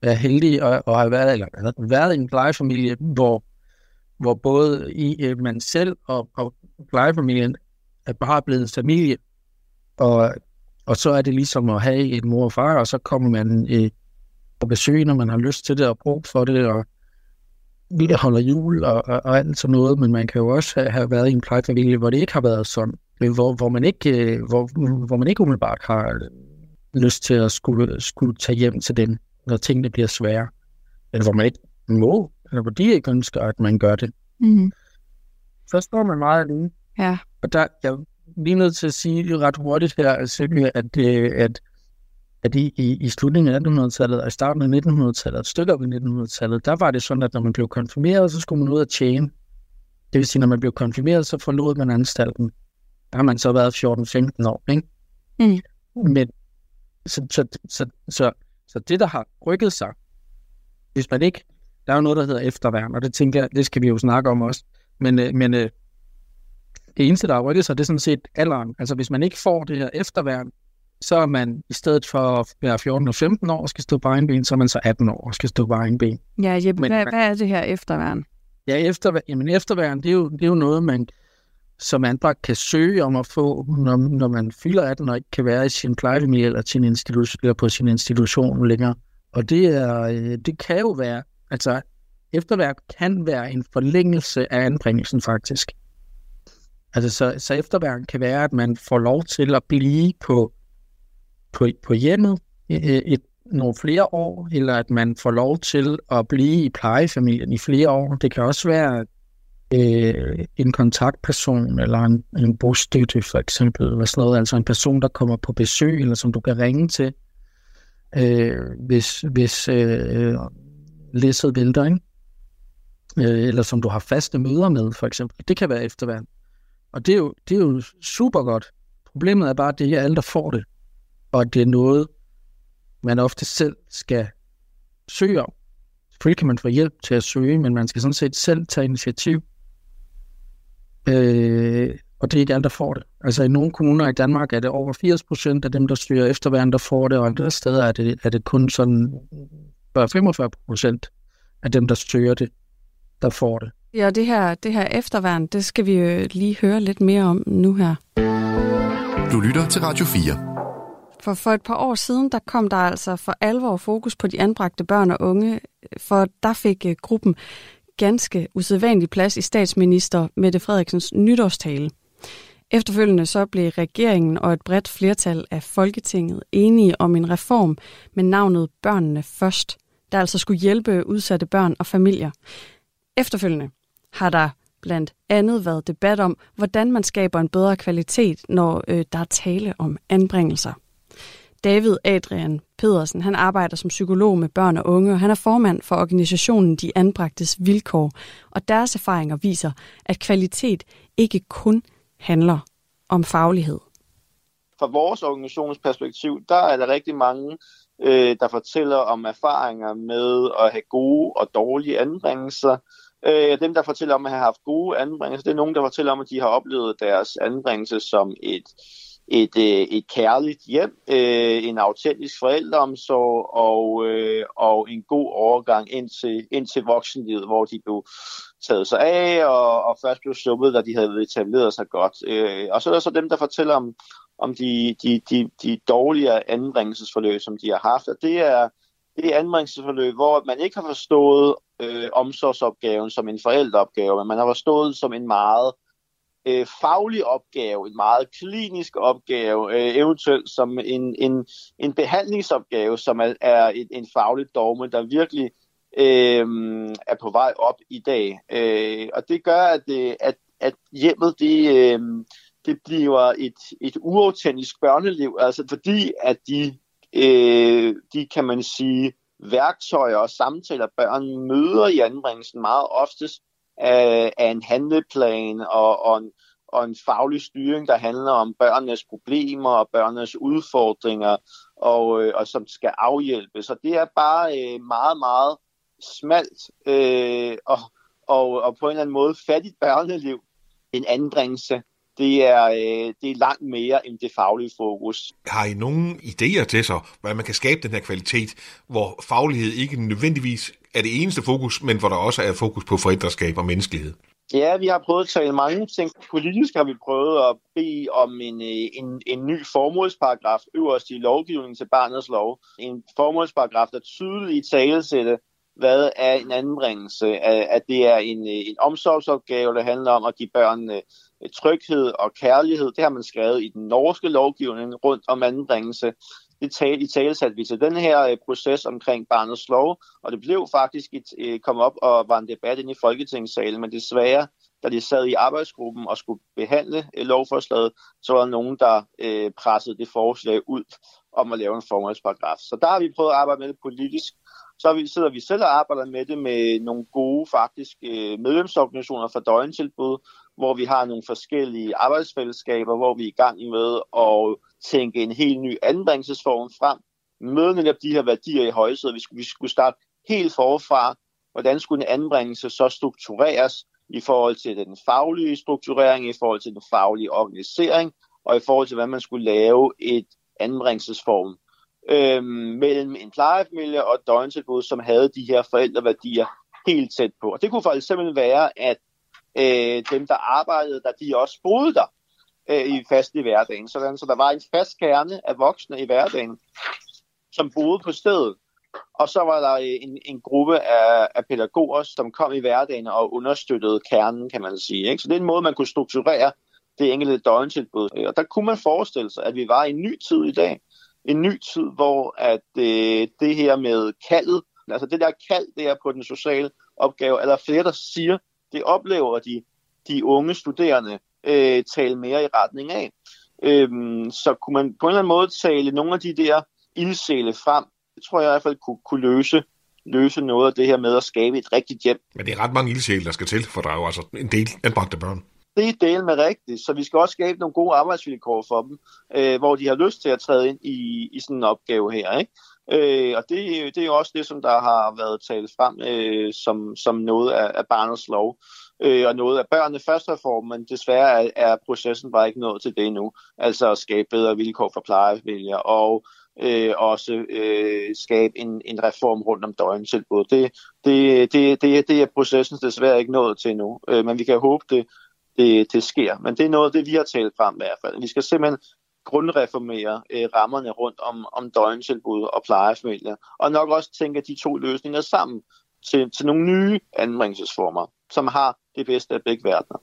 være heldig og, og have været, eller, været i en plejefamilie, hvor, hvor både i, øh, man selv og, og plejefamilien er bare blevet en familie, og, og så er det ligesom at have et mor og far, og så kommer man øh, på besøg, når man har lyst til det og brug for det, og vi holder jul og, og, og alt sådan noget, men man kan jo også have, have været i en plejefamilie, hvor det ikke har været sådan, men hvor, hvor, man, ikke, øh, hvor, hvor man ikke umiddelbart har øh, lyst til at skulle, skulle tage hjem til dem, når tingene bliver svære, eller hvor man ikke må, eller hvor de ikke ønsker, at man gør det. Mm-hmm så står man meget alene. Ja. Og der, jeg er lige nødt til at sige ret hurtigt her, at, at, at, at i, i, i slutningen af 1800-tallet og i starten af 1900-tallet, et stykke op i 1900-tallet, der var det sådan, at når man blev konfirmeret, så skulle man ud og tjene. Det vil sige, når man blev konfirmeret, så forlod man anstalten. Der har man så været 14-15 år, ikke? Mm. Men så, så, så, så, så det, der har rykket sig, hvis man ikke, der er jo noget, der hedder efterværn, og det tænker jeg, det skal vi jo snakke om også. Men, øh, men øh, det eneste, der har rykket sig, det er sådan set alderen. Altså hvis man ikke får det her efterværn, så er man i stedet for at være 14 og 15 år og skal stå på egen ben, så er man så 18 år og skal stå på egen ben. Ja, Jeppe, Men, hvad, hvad er det her efterværn? Ja, efterværn, jamen efterværn, det er, jo, det er jo noget, man som anbragt kan søge om at få, når, når man fylder 18 og ikke kan være i sin plejefamilie eller, sin institution, eller på sin institution længere. Og det, er, øh, det kan jo være, altså efterværk kan være en forlængelse af anbringelsen faktisk. Altså, så, så efterværk kan være, at man får lov til at blive på, på, på hjemmet et, et, nogle flere år, eller at man får lov til at blive i plejefamilien i flere år. Det kan også være øh, en kontaktperson, eller en, en bostøtte for eksempel, eller sådan noget. altså en person, der kommer på besøg, eller som du kan ringe til, øh, hvis, hvis øh, læsset vælter, ikke? Øh, eller som du har faste møder med, for eksempel. Det kan være efterværn. Og det er jo, det er jo super godt. Problemet er bare, at det ikke er alle, der får det. Og det er noget, man ofte selv skal søge om. Selvfølgelig kan man få hjælp til at søge, men man skal sådan set selv tage initiativ. Øh, og det er ikke alle, der får det. Altså i nogle kommuner i Danmark er det over 80 procent af dem, der søger efterværn, der får det, og andre steder er det, er det kun sådan 45 procent af dem, der søger det, der får det. Ja, det her, det her efterværn, det skal vi jo lige høre lidt mere om nu her. Du lytter til Radio 4. For for et par år siden, der kom der altså for alvor fokus på de anbragte børn og unge, for der fik øh, gruppen ganske usædvanlig plads i statsminister Mette Frederiksens nytårstale. Efterfølgende så blev regeringen og et bredt flertal af Folketinget enige om en reform med navnet Børnene Først, der altså skulle hjælpe udsatte børn og familier. Efterfølgende har der blandt andet været debat om, hvordan man skaber en bedre kvalitet, når øh, der er tale om anbringelser. David Adrian Pedersen, han arbejder som psykolog med børn og unge, og han er formand for organisationen De Anbragtes Vilkår. Og deres erfaringer viser, at kvalitet ikke kun handler om faglighed. Fra vores organisations perspektiv, der er der rigtig mange, øh, der fortæller om erfaringer med at have gode og dårlige anbringelser. Øh, dem, der fortæller om at have haft gode anbringelser, det er nogen, der fortæller om, at de har oplevet deres anbringelse som et et, øh, et kærligt hjem, øh, en autentisk forældreomsorg og, øh, og en god overgang ind til, ind til voksenlivet, hvor de blev taget sig af og, og først blev sluppet, da de havde etableret sig godt. Øh, og så er der så dem, der fortæller om, om de, de, de, de dårligere anbringelsesforløb, som de har haft. Og det er, det er anbringelsesforløb, hvor man ikke har forstået øh, omsorgsopgaven som en forældreopgave, men man har forstået som en meget øh, faglig opgave, en meget klinisk opgave, øh, eventuelt som en, en, en behandlingsopgave, som er, er en, en faglig dogme, der virkelig øh, er på vej op i dag. Øh, og det gør, at, det, at, at hjemmet det, øh, det bliver et, et uautentisk børneliv, altså fordi at de, øh, de kan man sige, værktøjer og samtaler, børn møder i anbringelsen meget oftest, af, af en handleplan og, og, en, og en faglig styring, der handler om børnenes problemer og børnenes udfordringer, og, øh, og som skal afhjælpes. Så det er bare øh, meget, meget smalt øh, og, og, og på en eller anden måde fattigt børneliv. En anbringelse, det er, øh, det er langt mere end det faglige fokus. Har I nogle idéer til så, hvordan man kan skabe den her kvalitet, hvor faglighed ikke nødvendigvis er det eneste fokus, men hvor der også er fokus på forældreskab og menneskelighed? Ja, vi har prøvet at tale mange ting. Politisk har vi prøvet at bede om en, øh, en, en ny formålsparagraf øverst i lovgivningen til barnets lov. En formålsparagraf, der tydeligt i talesætte, hvad er en anbringelse. At det er en, øh, en omsorgsopgave, der handler om at give børn øh, tryghed og kærlighed. Det har man skrevet i den norske lovgivning rundt om anbringelse det tale, i tale satte vi til den her øh, proces omkring barnets lov, og det blev faktisk et, øh, kom op og var en debat inde i Folketingssalen, men desværre, da de sad i arbejdsgruppen og skulle behandle øh, lovforslaget, så var der nogen, der øh, pressede det forslag ud om at lave en formålsparagraf. Så der har vi prøvet at arbejde med det politisk. Så vi, sidder vi selv og arbejder med det med nogle gode faktisk øh, medlemsorganisationer for døgntilbud, hvor vi har nogle forskellige arbejdsfællesskaber, hvor vi er i gang med at tænke en helt ny anbringelsesform frem, møde netop de her værdier i højsædet. Vi skulle, vi skulle starte helt forfra, hvordan skulle en anbringelse så struktureres i forhold til den faglige strukturering, i forhold til den faglige organisering, og i forhold til, hvad man skulle lave et anbringelsesform øhm, mellem en plejefamilie og et døgntilbud, som havde de her forældreværdier helt tæt på. Og det kunne faktisk eksempel være, at øh, dem, der arbejdede der, de også boede der øh, i fast i hverdagen. Sådan, så der var en fast kerne af voksne i hverdagen, som boede på stedet. Og så var der øh, en, en gruppe af, af pædagoger, som kom i hverdagen og understøttede kernen, kan man sige. Ikke? Så det er en måde, man kunne strukturere det enkelte døgntilbud. Og der kunne man forestille sig, at vi var i en ny tid i dag. En ny tid, hvor at øh, det her med kaldet, altså det der kald, det er på den sociale opgave, eller flere, der siger, det oplever de, de unge studerende øh, tale mere i retning af. Øhm, så kunne man på en eller anden måde tale nogle af de der ildsæle frem. Det tror jeg i hvert fald kunne, kunne løse, løse noget af det her med at skabe et rigtigt hjem. Men det er ret mange ildsæle, der skal til, for der er jo altså en del anbragte børn. Det er del med rigtigt, så vi skal også skabe nogle gode arbejdsvilkår for dem, øh, hvor de har lyst til at træde ind i, i sådan en opgave her. Ikke? Øh, og det, det er jo også det, som der har været talt frem øh, som, som noget af, af barnets lov øh, og noget af børnene først reform, men desværre er, er processen bare ikke nået til det endnu. Altså at skabe bedre vilkår for plejefamilier og øh, også øh, skabe en, en reform rundt om døgntilbud. Det, det, det, det, det er processen desværre ikke nået til endnu, øh, men vi kan håbe, det, det, det sker. Men det er noget det, vi har talt frem i hvert fald. Vi skal simpelthen grundreformere øh, rammerne rundt om, om døgntilbud og plejefamilier, og nok også tænke de to løsninger sammen til, til nogle nye anbringelsesformer, som har det bedste af begge verdener.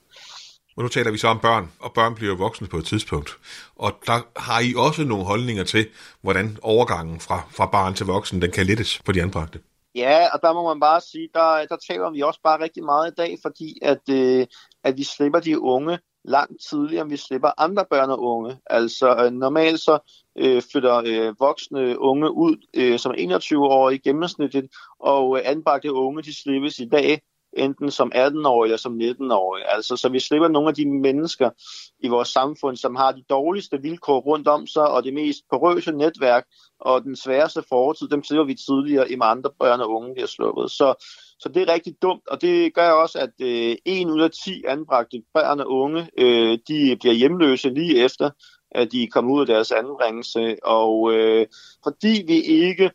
Og nu taler vi så om børn, og børn bliver voksne på et tidspunkt. Og der har I også nogle holdninger til, hvordan overgangen fra, fra barn til voksen, den kan lettes på de anbragte. Ja, og der må man bare sige, der, der taler vi også bare rigtig meget i dag, fordi at, øh, at vi slipper de unge langt tidligere, end vi slipper andre børn og unge. Altså øh, normalt så øh, flytter øh, voksne unge ud øh, som 21 år i gennemsnittet, og øh, anbragte unge, de slippes i dag enten som 18-årige eller som 19-årige. Altså, så vi slipper nogle af de mennesker i vores samfund, som har de dårligste vilkår rundt om sig, og det mest porøse netværk, og den sværeste fortid, dem slipper vi tidligere, i andre børn og unge bliver sluppet. Så, så det er rigtig dumt, og det gør også, at øh, 1 ud af 10 anbragte børn og unge, øh, de bliver hjemløse lige efter, at de er kommet ud af deres anbringelse, og øh, fordi vi ikke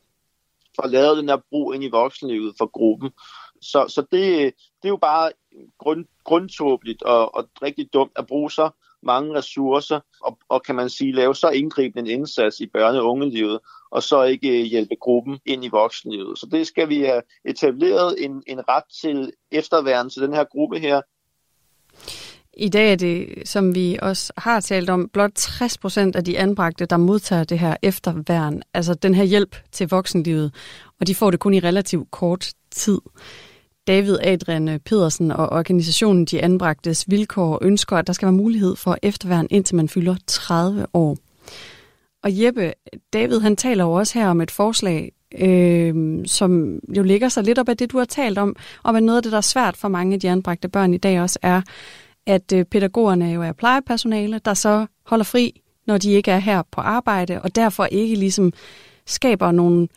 får lavet den her brug ind i voksenlivet for gruppen, så, så det, det er jo bare grund, grundtåbeligt og, og rigtig dumt at bruge så mange ressourcer og, og kan man sige lave så indgribende en indsats i børne- og ungelivet, og så ikke øh, hjælpe gruppen ind i voksenlivet. Så det skal vi have etableret en, en ret til efterværen til den her gruppe her. I dag er det, som vi også har talt om, blot 60 procent af de anbragte, der modtager det her efterværen, altså den her hjælp til voksenlivet, og de får det kun i relativt kort tid. David Adrian Pedersen og organisationen De Anbragtes Vilkår ønsker, at der skal være mulighed for efterværn, indtil man fylder 30 år. Og Jeppe, David han taler jo også her om et forslag, øh, som jo ligger sig lidt op af det, du har talt om, om at noget af det, der er svært for mange af de anbragte børn i dag også er, at øh, pædagogerne jo er plejepersonale, der så holder fri, når de ikke er her på arbejde, og derfor ikke ligesom skaber nogle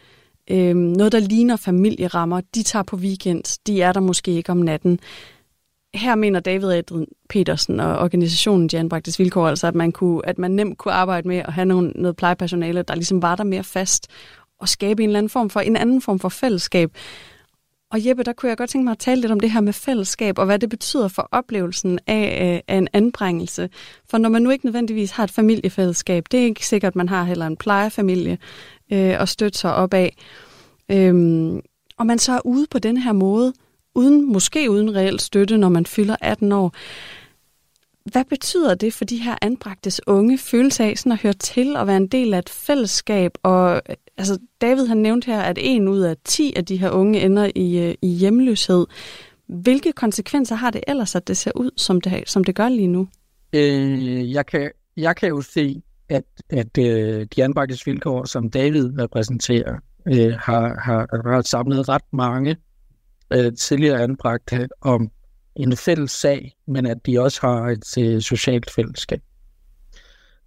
øh, noget, der ligner familierammer. De tager på weekend, de er der måske ikke om natten. Her mener David Adrian Petersen og organisationen De Anbragtes Vilkår, altså at man, kunne, at man nemt kunne arbejde med at have nogle, noget plejepersonale, der ligesom var der mere fast, og skabe en eller anden form for, en anden form for fællesskab. Og Jeppe, der kunne jeg godt tænke mig at tale lidt om det her med fællesskab, og hvad det betyder for oplevelsen af, øh, af en anbringelse. For når man nu ikke nødvendigvis har et familiefællesskab, det er ikke sikkert, at man har heller en plejefamilie øh, at støtte sig op af. Øhm, og man så er ude på den her måde, uden måske uden reelt støtte, når man fylder 18 år. Hvad betyder det for de her anbragtes unge følelse af sådan at høre til og være en del af et fællesskab? Og øh, altså, David han nævnte her, at en ud af 10 af de her unge ender i, øh, i hjemløshed. Hvilke konsekvenser har det ellers, at det ser ud, som det, som det gør lige nu? Øh, jeg, kan, jeg kan jo se, at, at øh, de anbragtes vilkår, som David repræsenterer, øh, har, har, har samlet ret mange øh, tidligere anbragte øh, om en fælles sag, men at de også har et øh, socialt fællesskab.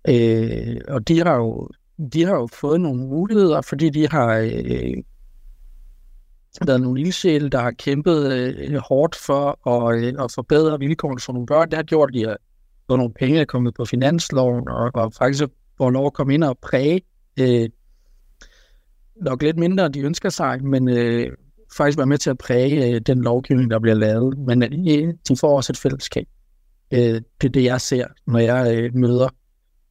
Øh, og de har, jo, de har jo fået nogle muligheder, fordi de har øh, været nogle ildsjæle, der har kæmpet øh, hårdt for at, øh, at forbedre vilkårene for nogle børn. Det har gjort, at de har fået nogle penge, er kommet på finansloven, og, og faktisk får lov at komme ind og præge øh, nok lidt mindre, de ønsker sig, men øh, faktisk være med til at præge øh, den lovgivning, der bliver lavet. Men øh, de får også et fællesskab. Øh, det er det, jeg ser, når jeg øh, møder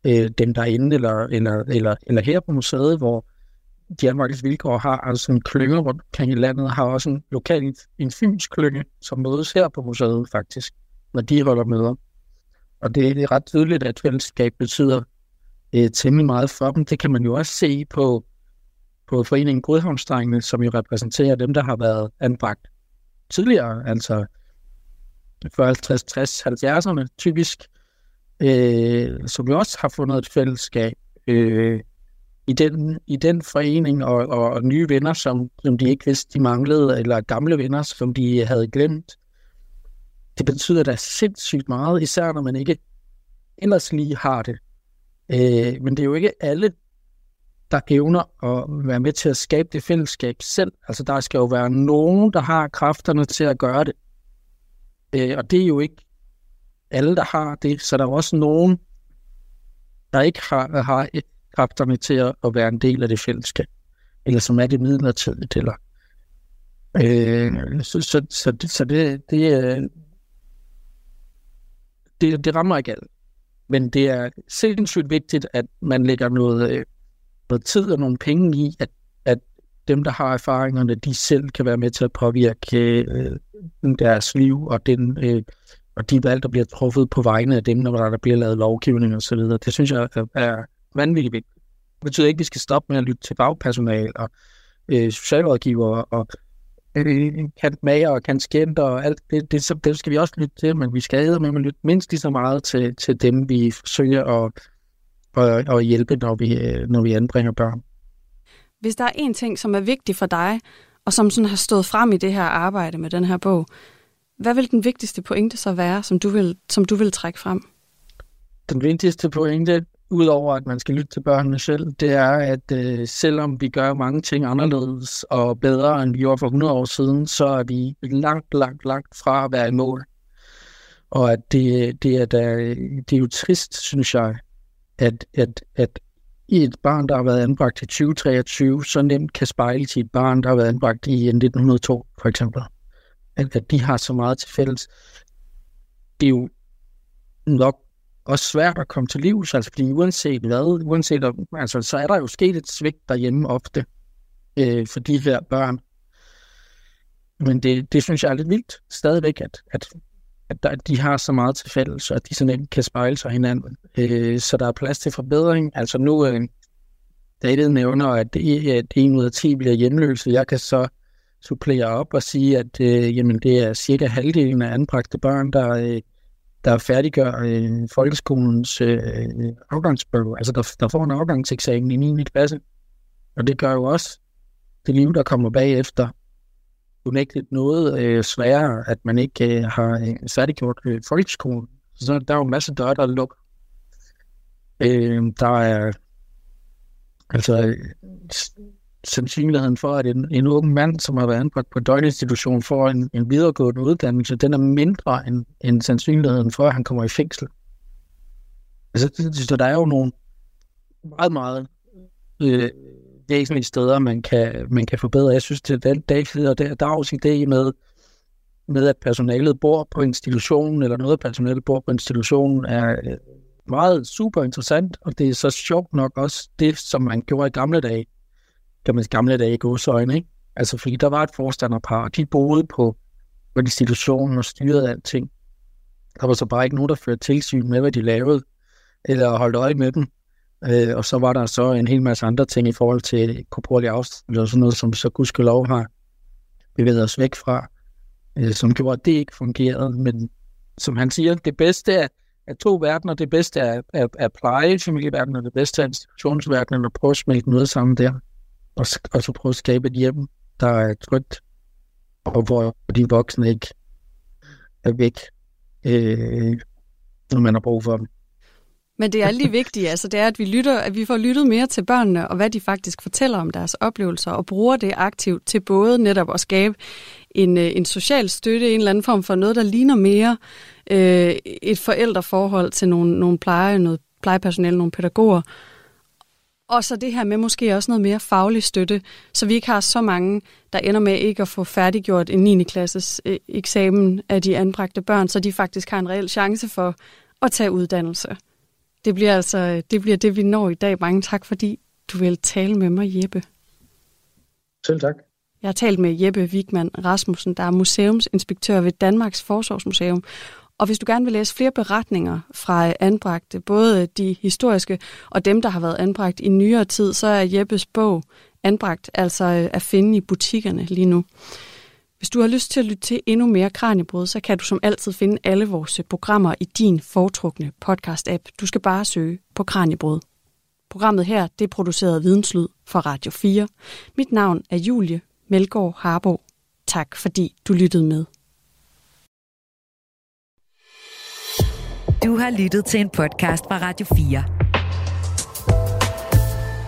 øh, dem derinde, eller, eller, eller, eller her på museet, hvor de anværkes vilkår har altså en klynge rundt omkring i landet, har også en lokal en klynge, som mødes her på museet faktisk, når de holder møder. Og det, det er ret tydeligt, at fællesskab betyder øh, temmelig meget for dem. Det kan man jo også se på på foreningen Godhavnsdrengene, som jo repræsenterer dem, der har været anbragt tidligere, altså 40, 50, 60, 70'erne typisk, øh, som jo også har fundet et fællesskab øh, i, den, i den forening, og, og, og nye venner, som, som de ikke vidste, de manglede, eller gamle venner, som de havde glemt. Det betyder da sindssygt meget, især når man ikke ellers lige har det. Øh, men det er jo ikke alle, der evner at være med til at skabe det fællesskab selv. Altså der skal jo være nogen, der har kræfterne til at gøre det. Øh, og det er jo ikke alle, der har det. Så der er også nogen, der ikke har, har kræfterne til at, at være en del af det fællesskab, eller som er det midlertidigt, eller øh, så, så, så, det, så det, det, det, det rammer ikke alt. Men det er sindssygt vigtigt, at man lægger noget, øh, noget tid og nogle penge i, at, at dem, der har erfaringerne, de selv kan være med til at påvirke øh, deres liv og, den, øh, og de valg, der bliver truffet på vegne af dem, når der bliver lavet lovgivning og så videre. Det synes jeg er, vanvittigt vigtigt. Det betyder ikke, at vi skal stoppe med at lytte til bagpersonal og øh, socialrådgiver og øh, kantmager og kantskenter og alt det, det, det, det skal vi også lytte til, men vi skal med at lytte mindst lige så meget til, til dem, vi forsøger at, at, at hjælpe, når vi, øh, når vi anbringer børn. Hvis der er en ting, som er vigtig for dig, og som sådan har stået frem i det her arbejde med den her bog, hvad vil den vigtigste pointe så være, som du vil, som du vil trække frem? Den vigtigste pointe, udover at man skal lytte til børnene selv, det er, at øh, selvom vi gør mange ting anderledes og bedre, end vi gjorde for 100 år siden, så er vi langt, langt, langt fra at være i mål. Og at det, det, er, der, det er jo trist, synes jeg, at, at, at i et barn, der har været anbragt i 2023, så nemt kan spejle til et barn, der har været anbragt i 1902, for eksempel. At, at de har så meget til fælles. Det er jo nok også svært at komme til livs, altså fordi uanset hvad, uanset, altså, så er der jo sket et svigt derhjemme ofte øh, for de her børn. Men det, det synes jeg er lidt vildt stadigvæk, at, at, at, der, at de har så meget til fælles, og at de sådan kan spejle sig hinanden. Øh, så der er plads til forbedring. Altså nu, øh, David nævner, at, det, øh, at 1 ud af 10 bliver hjemløse. Jeg kan så supplere op og sige, at øh, jamen, det er cirka halvdelen af anbragte børn, der, øh, der færdiggør øh, folkeskolens øh, afgangsprøve, altså der, der får en afgangseksamen i 9. klasse. Og det gør jo også det liv, der kommer bagefter, unægteligt noget øh, sværere, at man ikke øh, har øh, færdiggjort øh, folkeskolen. Så der er jo en masse døre, der lukker. Øh, der er altså øh, sandsynligheden for, at en, en ung mand, som har været anbragt på døgninstitution, får en, en videregående uddannelse, den er mindre end, end sandsynligheden for, at han kommer i fængsel. Altså, så der er jo nogle meget, meget øh, væsentlige steder, man kan, man kan forbedre. Jeg synes, det er den dag, og der, der er også idé med, med, at personalet bor på institutionen, eller noget af personalet bor på institutionen, er øh, meget super interessant, og det er så sjovt nok også det, som man gjorde i gamle dage kan man gamle dage i godsøjne, ikke? Altså, fordi der var et forstanderpar, og de boede på, på institutionen og styrede alting. Der var så bare ikke nogen, der førte tilsyn med, hvad de lavede, eller holdt øje med dem. Øh, og så var der så en hel masse andre ting i forhold til korporlig afstand og sådan noget, som så gudskelov har bevæget os væk fra, øh, som gjorde, at det ikke fungerede. Men som han siger, det bedste er, er to verdener. Det bedste er, er, er plejefamilieverdenen, og det bedste er institutionsverdenen, og prøve at smelte noget sammen der og, og så prøve at skabe et hjem, der er trygt, og hvor de voksne ikke er væk, øh, når man har brug for dem. Men det er lige vigtigt, altså det er, at vi, lytter, at vi får lyttet mere til børnene, og hvad de faktisk fortæller om deres oplevelser, og bruger det aktivt til både netop at skabe en, øh, en social støtte, en eller anden form for noget, der ligner mere øh, et forældreforhold til nogle, nogle pleje, noget plejepersonale, nogle pædagoger, og så det her med måske også noget mere faglig støtte, så vi ikke har så mange, der ender med ikke at få færdiggjort en 9. klasses øh, eksamen af de anbragte børn, så de faktisk har en reel chance for at tage uddannelse. Det bliver altså det, bliver det vi når i dag. Mange tak, fordi du vil tale med mig, Jeppe. Selv tak. Jeg har talt med Jeppe Wigman Rasmussen, der er museumsinspektør ved Danmarks Forsvarsmuseum, og hvis du gerne vil læse flere beretninger fra anbragte, både de historiske og dem, der har været anbragt i nyere tid, så er Jeppes bog anbragt, altså at finde i butikkerne lige nu. Hvis du har lyst til at lytte til endnu mere Kranjebrud, så kan du som altid finde alle vores programmer i din foretrukne podcast-app. Du skal bare søge på Kranjebrud. Programmet her, det er produceret Videnslyd for Radio 4. Mit navn er Julie Melgaard Harbo. Tak fordi du lyttede med. Du har lyttet til en podcast fra Radio 4.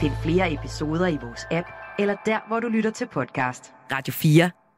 Find flere episoder i vores app, eller der, hvor du lytter til podcast. Radio 4.